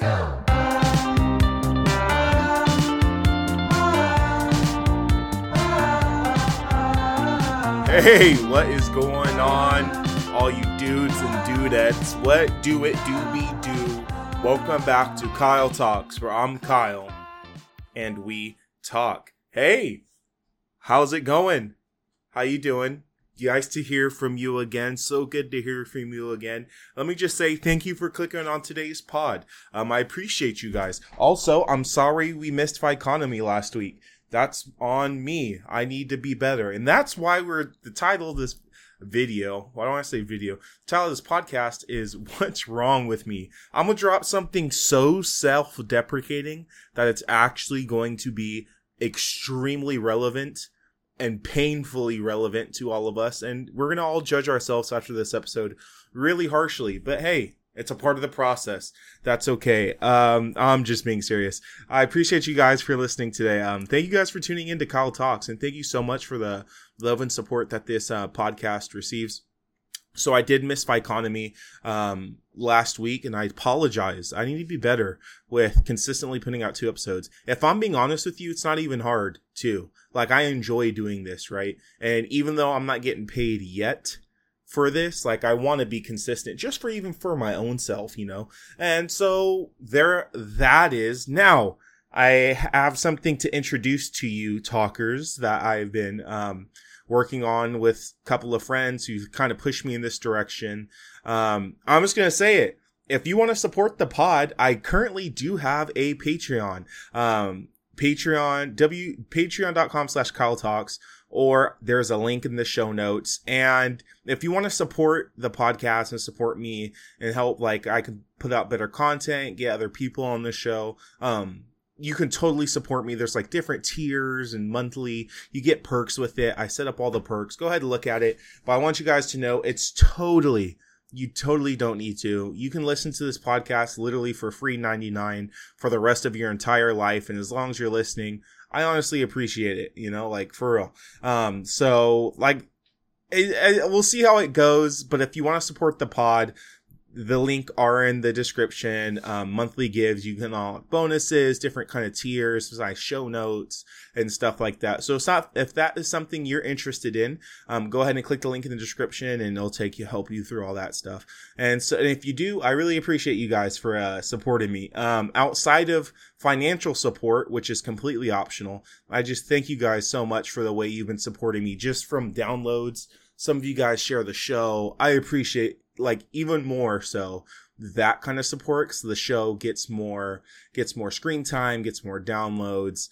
Hey, what is going on, all you dudes and dudettes? What do it do be do? Welcome back to Kyle Talks, where I'm Kyle and we talk. Hey, how's it going? How you doing? Nice to hear from you again. So good to hear from you again. Let me just say thank you for clicking on today's pod. Um, I appreciate you guys. Also, I'm sorry we missed Economy last week that's on me. I need to be better. And that's why we're the title of this video. Why don't I say video? The title of this podcast is What's Wrong with Me? I'm gonna drop something so self deprecating that it's actually going to be extremely relevant and painfully relevant to all of us. And we're gonna all judge ourselves after this episode really harshly. But hey, it's a part of the process. That's okay. Um, I'm just being serious. I appreciate you guys for listening today. Um, thank you guys for tuning in to Kyle Talks, and thank you so much for the love and support that this uh, podcast receives. So I did miss Economy um, last week, and I apologize. I need to be better with consistently putting out two episodes. If I'm being honest with you, it's not even hard to. Like I enjoy doing this, right? And even though I'm not getting paid yet, for this. Like I want to be consistent just for even for my own self, you know? And so there that is. Now, I have something to introduce to you talkers that I've been um, working on with a couple of friends who kind of pushed me in this direction. Um, I'm just going to say it. If you want to support the pod, I currently do have a Patreon. Um, Patreon, w, patreon.com slash Kyle Talks or there's a link in the show notes. And if you want to support the podcast and support me and help, like I can put out better content, get other people on the show, um, you can totally support me. There's like different tiers and monthly. You get perks with it. I set up all the perks. Go ahead and look at it. But I want you guys to know it's totally you totally don't need to. You can listen to this podcast literally for free 99 for the rest of your entire life. And as long as you're listening, I honestly appreciate it, you know, like for real. Um, so like, it, it, we'll see how it goes. But if you want to support the pod, the link are in the description. Um, monthly gives you can all bonuses, different kind of tiers, like show notes and stuff like that. So not, if that is something you're interested in, um, go ahead and click the link in the description, and it'll take you help you through all that stuff. And so, and if you do, I really appreciate you guys for uh, supporting me. Um, outside of financial support, which is completely optional, I just thank you guys so much for the way you've been supporting me, just from downloads. Some of you guys share the show. I appreciate like even more so that kind of support because the show gets more gets more screen time gets more downloads.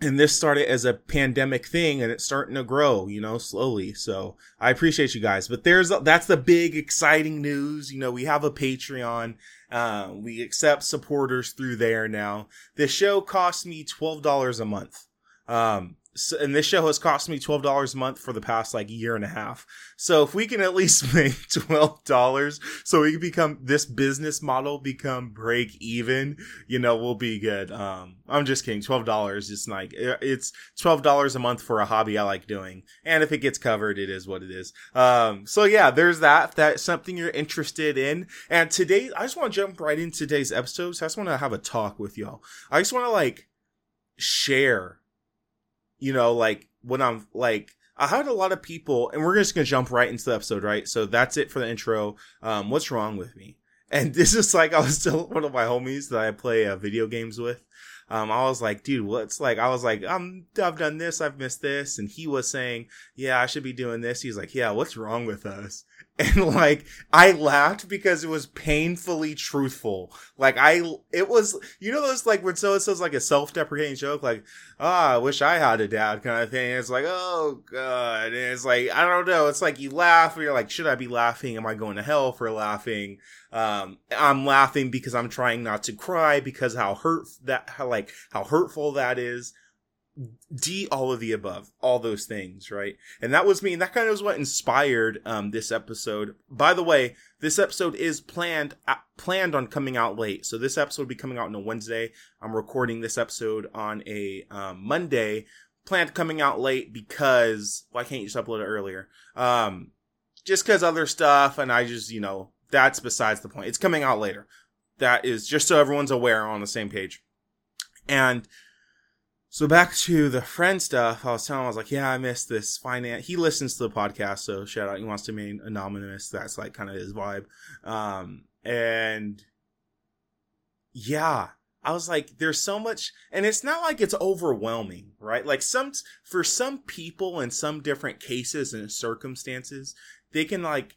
And this started as a pandemic thing and it's starting to grow you know slowly. So i appreciate you guys. But there's that's the big exciting news. You know we have a patreon. Uh, we accept supporters through there now. The show costs me $12 a month. Um, so, and this show has cost me twelve dollars a month for the past like year and a half. So if we can at least make twelve dollars, so we can become this business model become break even, you know, we'll be good. Um, I'm just kidding. Twelve dollars is like it's twelve dollars a month for a hobby I like doing, and if it gets covered, it is what it is. Um, so yeah, there's that. If that's something you're interested in, and today I just want to jump right into today's episode. So I just want to have a talk with y'all. I just want to like share you know, like when I'm like, I had a lot of people, and we're just gonna jump right into the episode, right? So that's it for the intro. Um, what's wrong with me? And this is like I was still one of my homies that I play uh, video games with. Um, I was like, dude, what's like? I was like, I'm, I've done this, I've missed this, and he was saying, yeah, I should be doing this. He's like, yeah, what's wrong with us? And like I laughed because it was painfully truthful. Like I, it was, you know, those like when someone says like a self-deprecating joke, like, ah, oh, I wish I had a dad kind of thing. It's like, oh god, and it's like I don't know. It's like you laugh, and you're like, should I be laughing? Am I going to hell for laughing? Um, I'm laughing because I'm trying not to cry because how hurt that, how like how hurtful that is. D all of the above, all those things, right? And that was me, and that kind of was what inspired um this episode. By the way, this episode is planned uh, planned on coming out late, so this episode will be coming out on a Wednesday. I'm recording this episode on a um, Monday. Planned coming out late because why can't you just upload it earlier? Um, just because other stuff, and I just you know that's besides the point. It's coming out later. that is just so everyone's aware on the same page. And so back to the friend stuff, I was telling him, I was like, yeah, I missed this finance. He listens to the podcast, so shout out. He wants to remain anonymous. That's like kind of his vibe. Um, and yeah, I was like, there's so much, and it's not like it's overwhelming, right? Like some, for some people in some different cases and circumstances, they can like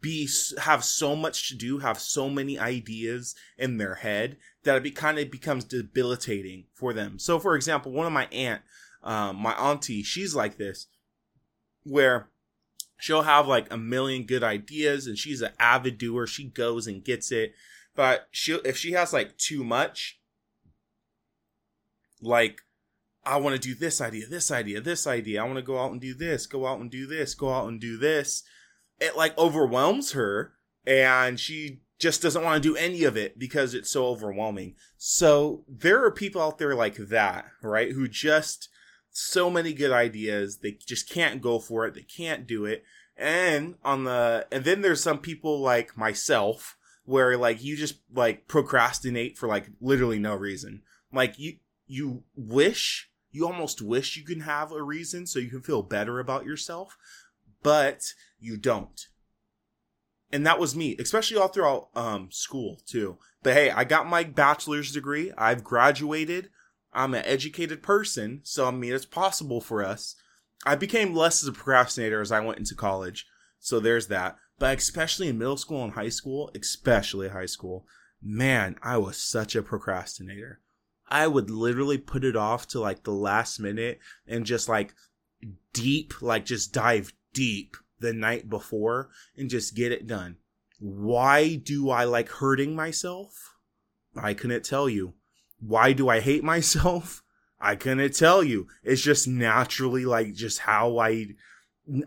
be have so much to do, have so many ideas in their head that it be, kind of becomes debilitating for them. So, for example, one of my aunt, um, my auntie, she's like this, where she'll have like a million good ideas, and she's an avid doer. She goes and gets it, but she if she has like too much, like I want to do this idea, this idea, this idea. I want to go out and do this, go out and do this, go out and do this it like overwhelms her and she just doesn't want to do any of it because it's so overwhelming. So there are people out there like that, right? Who just so many good ideas, they just can't go for it, they can't do it. And on the and then there's some people like myself where like you just like procrastinate for like literally no reason. Like you you wish you almost wish you can have a reason so you can feel better about yourself, but you don't. And that was me, especially all throughout um, school too. But hey, I got my bachelor's degree. I've graduated. I'm an educated person, so I mean it's possible for us. I became less as a procrastinator as I went into college, so there's that. But especially in middle school and high school, especially high school, man, I was such a procrastinator. I would literally put it off to like the last minute and just like deep, like just dive deep the night before and just get it done. Why do I like hurting myself? I couldn't tell you. Why do I hate myself? I couldn't tell you. It's just naturally like just how I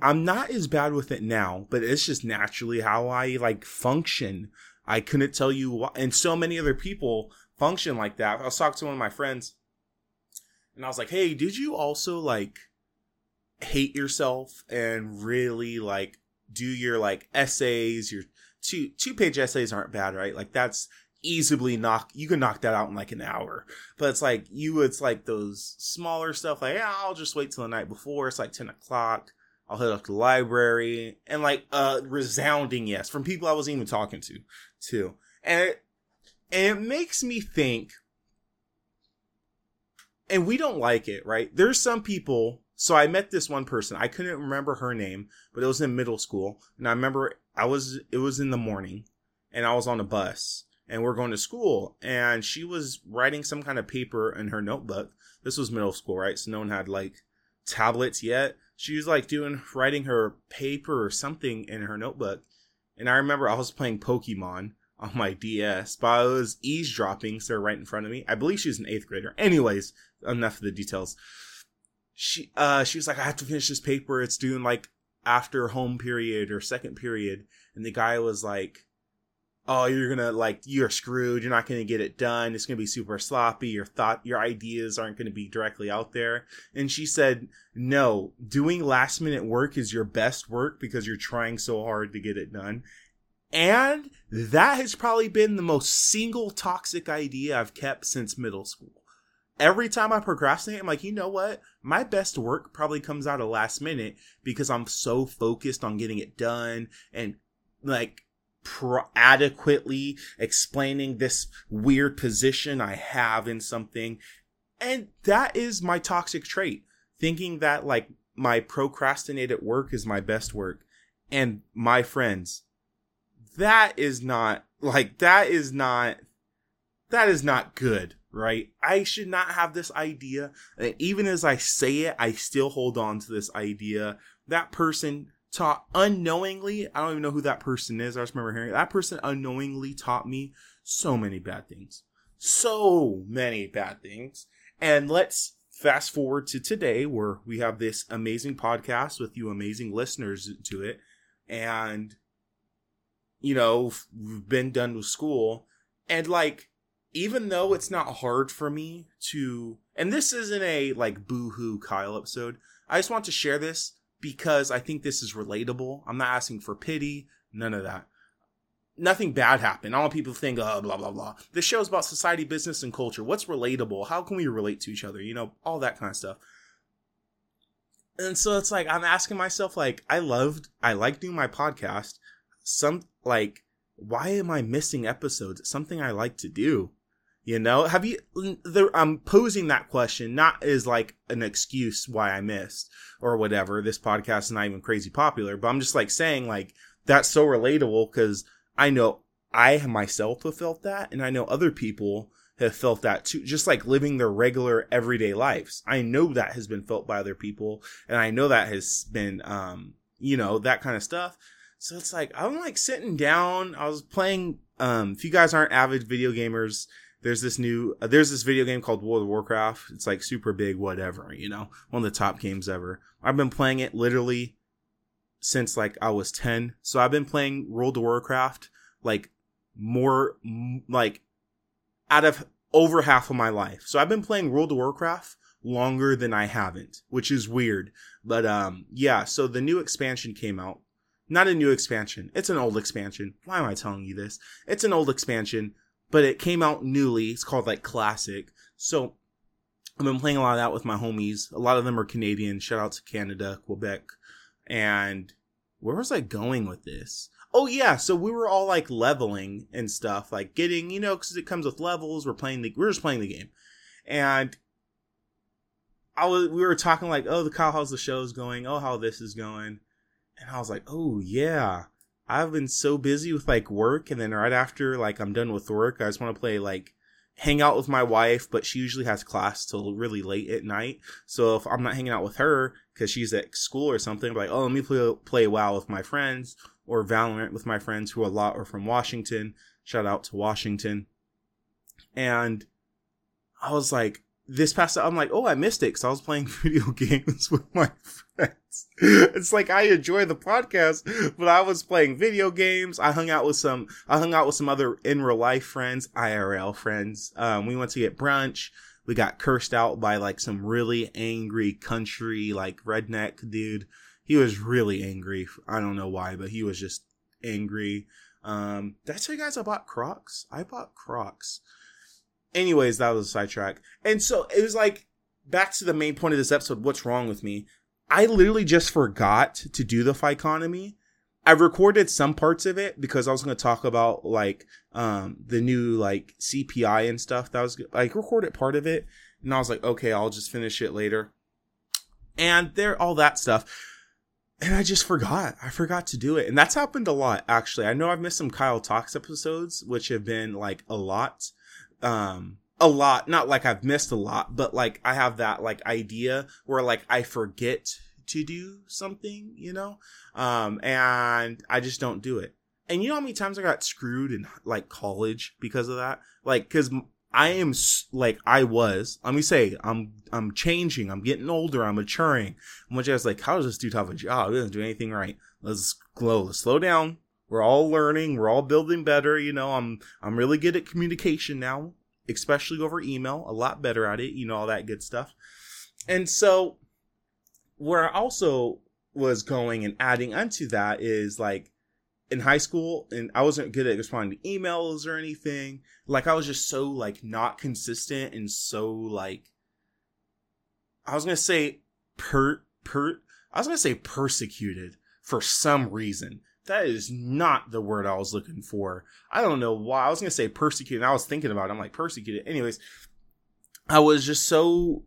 I'm not as bad with it now, but it's just naturally how I like function. I couldn't tell you why, and so many other people function like that. I was talking to one of my friends and I was like, "Hey, did you also like hate yourself and really like do your like essays, your two two page essays aren't bad, right? Like that's easily knock you can knock that out in like an hour. But it's like you it's like those smaller stuff like yeah, I'll just wait till the night before. It's like ten o'clock. I'll head up to the library and like a resounding yes from people I wasn't even talking to too. And it, and it makes me think and we don't like it, right? There's some people so I met this one person. I couldn't remember her name, but it was in middle school. And I remember I was, it was in the morning and I was on a bus and we're going to school and she was writing some kind of paper in her notebook. This was middle school, right? So no one had like tablets yet. She was like doing, writing her paper or something in her notebook. And I remember I was playing Pokemon on my DS, but I was eavesdropping, so right in front of me. I believe she was an eighth grader. Anyways, enough of the details she uh she was like, I have to finish this paper. It's due in like after home period or second period. And the guy was like, Oh, you're gonna like you're screwed. You're not gonna get it done. It's gonna be super sloppy. Your thought, your ideas aren't gonna be directly out there. And she said, No, doing last minute work is your best work because you're trying so hard to get it done. And that has probably been the most single toxic idea I've kept since middle school every time I procrastinate, I'm like, you know what? My best work probably comes out of last minute because I'm so focused on getting it done and like pro- adequately explaining this weird position I have in something. And that is my toxic trait. Thinking that like my procrastinated work is my best work. And my friends, that is not like, that is not, that is not good right? I should not have this idea. And even as I say it, I still hold on to this idea. That person taught unknowingly, I don't even know who that person is. I just remember hearing that person unknowingly taught me so many bad things. So many bad things. And let's fast forward to today where we have this amazing podcast with you amazing listeners to it. And, you know, we've been done with school. And like, even though it's not hard for me to and this isn't a like boo-hoo Kyle episode. I just want to share this because I think this is relatable. I'm not asking for pity, none of that. nothing bad happened. Want people think, oh, blah, blah, blah. This show's about society, business, and culture. What's relatable? How can we relate to each other? You know, all that kind of stuff. And so it's like, I'm asking myself, like, I loved, I like doing my podcast. Some, like, why am I missing episodes? Something I like to do. You know, have you, I'm posing that question not as like an excuse why I missed or whatever. This podcast is not even crazy popular, but I'm just like saying, like, that's so relatable because I know I myself have felt that, and I know other people have felt that too, just like living their regular everyday lives. I know that has been felt by other people, and I know that has been, um, you know, that kind of stuff. So it's like, I'm like sitting down. I was playing, um, if you guys aren't avid video gamers, there's this new, uh, there's this video game called World of Warcraft. It's like super big, whatever, you know, one of the top games ever. I've been playing it literally since like I was 10. So I've been playing World of Warcraft like more like out of over half of my life. So I've been playing World of Warcraft longer than I haven't, which is weird. But um yeah, so the new expansion came out. Not a new expansion. It's an old expansion. Why am I telling you this? It's an old expansion, but it came out newly. It's called like classic. So I've been playing a lot of that with my homies. A lot of them are Canadian. Shout out to Canada, Quebec. And where was I going with this? Oh yeah, so we were all like leveling and stuff, like getting, you know, because it comes with levels. We're playing the, we're just playing the game, and I was, we were talking like, oh, the Kyle, how's the show's going? Oh, how this is going, and I was like, oh yeah, I've been so busy with like work, and then right after like I'm done with work, I just want to play like hang out with my wife, but she usually has class till really late at night. So if I'm not hanging out with her because she's at school or something, I'm like, oh, let me play, play WoW with my friends or Valorant with my friends who a lot are from Washington. Shout out to Washington. And I was like, this past, I'm like, oh, I missed it because I was playing video games with my friends. It's like I enjoy the podcast, but I was playing video games. I hung out with some, I hung out with some other in real life friends, IRL friends. Um, we went to get brunch. We got cursed out by like some really angry country, like redneck dude. He was really angry. I don't know why, but he was just angry. Um, did I tell you guys I bought Crocs? I bought Crocs. Anyways, that was a sidetrack. And so it was like back to the main point of this episode. What's wrong with me? I literally just forgot to do the economy. I recorded some parts of it because I was going to talk about like um the new like CPI and stuff. That was like recorded part of it, and I was like, okay, I'll just finish it later. And there, all that stuff and I just forgot. I forgot to do it. And that's happened a lot, actually. I know I've missed some Kyle Talks episodes, which have been like a lot. Um, a lot. Not like I've missed a lot, but like I have that like idea where like I forget to do something, you know? Um, and I just don't do it. And you know how many times I got screwed in like college because of that? Like, cause I am like I was. Let me say, I'm I'm changing. I'm getting older. I'm maturing. I'm just like, how does this dude have a job? He doesn't do anything right. Let's slow, let's slow down. We're all learning. We're all building better. You know, I'm I'm really good at communication now, especially over email. A lot better at it. You know, all that good stuff. And so, where I also was going and adding onto that is like in high school and I wasn't good at responding to emails or anything. Like I was just so like not consistent and so like I was gonna say per per I was gonna say persecuted for some reason. That is not the word I was looking for. I don't know why. I was gonna say persecuted. I was thinking about it. I'm like persecuted. Anyways, I was just so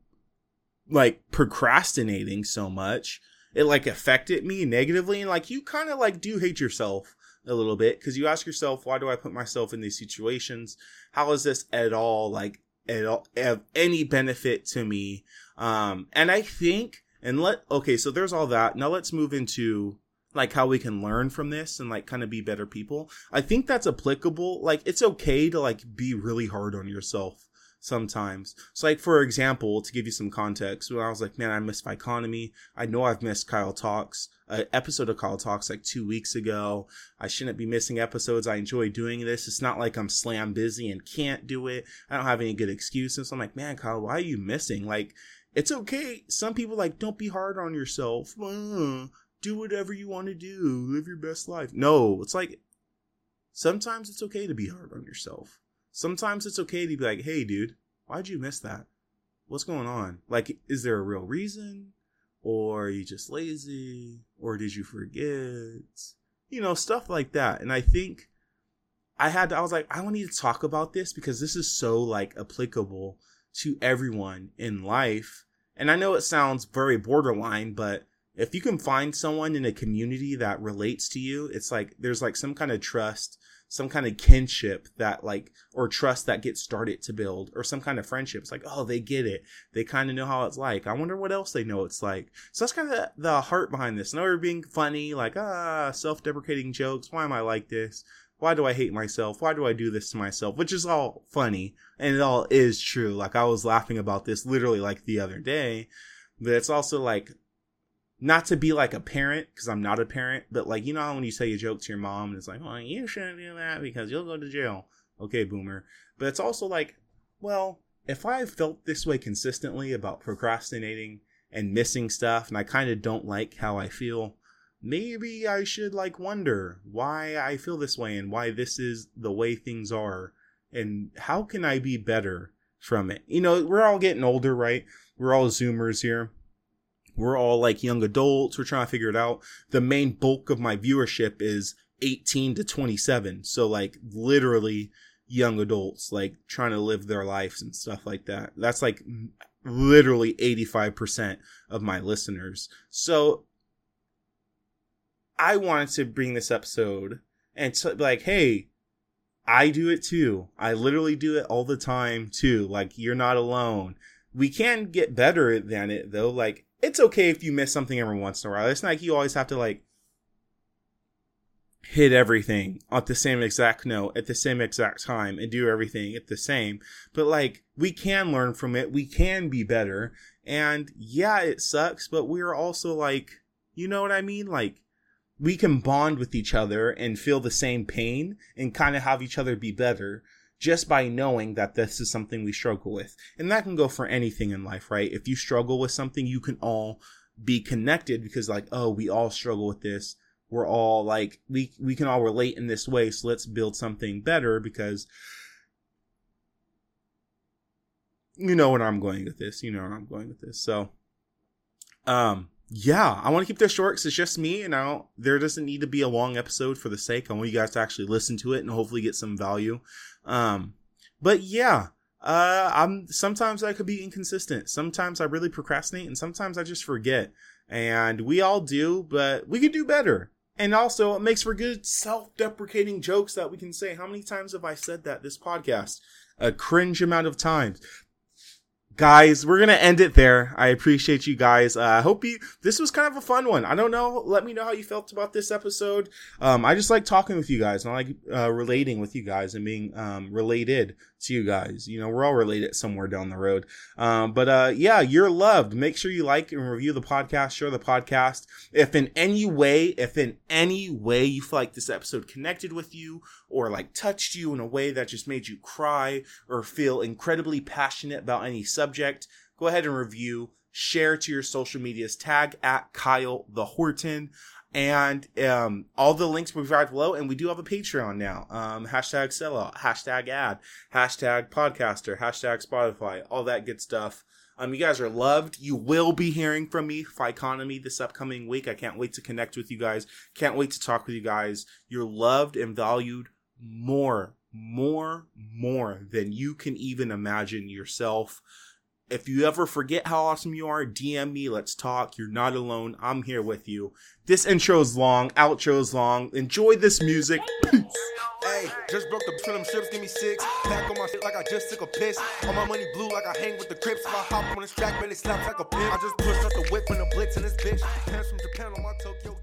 like procrastinating so much it like affected me negatively and like you kind of like do hate yourself a little bit because you ask yourself why do i put myself in these situations how is this at all like at all have any benefit to me um and i think and let okay so there's all that now let's move into like how we can learn from this and like kind of be better people i think that's applicable like it's okay to like be really hard on yourself sometimes. So, like for example, to give you some context, when I was like, man, I miss economy. I know I've missed Kyle Talks, an episode of Kyle Talks like two weeks ago. I shouldn't be missing episodes. I enjoy doing this. It's not like I'm slam busy and can't do it. I don't have any good excuses. So I'm like, man, Kyle, why are you missing? Like, it's okay. Some people like, don't be hard on yourself. Uh, do whatever you want to do. Live your best life. No, it's like sometimes it's okay to be hard on yourself. Sometimes it's okay to be like, hey, dude, why'd you miss that? What's going on? Like, is there a real reason? Or are you just lazy? Or did you forget? You know, stuff like that. And I think I had to, I was like, I need to talk about this because this is so like applicable to everyone in life. And I know it sounds very borderline, but if you can find someone in a community that relates to you, it's like there's like some kind of trust, some kind of kinship that like, or trust that gets started to build, or some kind of friendship. It's like, oh, they get it. They kind of know how it's like. I wonder what else they know it's like. So that's kind of the heart behind this. No, we're being funny, like, ah, self deprecating jokes. Why am I like this? why do I hate myself? Why do I do this to myself? Which is all funny and it all is true. Like I was laughing about this literally like the other day, but it's also like not to be like a parent because I'm not a parent, but like you know when you say a joke to your mom and it's like, well, you shouldn't do that because you'll go to jail. Okay, boomer. But it's also like, well, if I felt this way consistently about procrastinating and missing stuff, and I kind of don't like how I feel maybe I should like wonder why I feel this way and why this is the way things are and how can I be better from it. You know, we're all getting older, right? We're all zoomers here. We're all like young adults. We're trying to figure it out. The main bulk of my viewership is 18 to 27. So like literally young adults like trying to live their lives and stuff like that. That's like literally 85% of my listeners. So I wanted to bring this episode and to like, hey, I do it too. I literally do it all the time too. Like, you're not alone. We can get better than it though. Like, it's okay if you miss something every once in a while. It's not like you always have to like hit everything at the same exact note at the same exact time and do everything at the same. But like, we can learn from it. We can be better. And yeah, it sucks, but we're also like, you know what I mean? Like, we can bond with each other and feel the same pain and kind of have each other be better just by knowing that this is something we struggle with. And that can go for anything in life, right? If you struggle with something, you can all be connected because like, oh, we all struggle with this. We're all like we we can all relate in this way, so let's build something better because you know where I'm going with this. You know where I'm going with this. So um yeah, I want to keep this short because it's just me, and I don't, there doesn't need to be a long episode for the sake. I want you guys to actually listen to it and hopefully get some value. Um, but yeah, uh, I'm sometimes I could be inconsistent. Sometimes I really procrastinate, and sometimes I just forget. And we all do, but we could do better. And also, it makes for good self-deprecating jokes that we can say. How many times have I said that this podcast? A cringe amount of times guys, we're gonna end it there. I appreciate you guys. Uh, I uh, hope you. This was kind of a fun one. I don't know. Let me know how you felt about this episode. Um, I just like talking with you guys, and I like uh, relating with you guys and being um, related to you guys. You know, we're all related somewhere down the road. Um, but uh, yeah, you're loved. Make sure you like and review the podcast. Share the podcast. If in any way, if in any way you feel like this episode connected with you or like touched you in a way that just made you cry or feel incredibly passionate about any subject, go ahead and review. Share to your social medias. Tag at Kyle the Horton and um, all the links will be right below. And we do have a Patreon now. Um, hashtag sellout, hashtag ad, hashtag podcaster, hashtag Spotify, all that good stuff. Um, you guys are loved. You will be hearing from me, Economy, this upcoming week. I can't wait to connect with you guys. Can't wait to talk with you guys. You're loved and valued more, more, more than you can even imagine yourself. If you ever forget how awesome you are, DM me. Let's talk. You're not alone. I'm here with you. This intro is long. Outro is long. Enjoy this music. Peace. Hey, just broke the strips, give me six. Back on my shit like I just took a piss. All my money blue like I hang with the Crips. If I hop on this track, man, it slaps like a pimp. I just pushed the whip the blitz in this bitch. Pants from Japan on my Tokyo.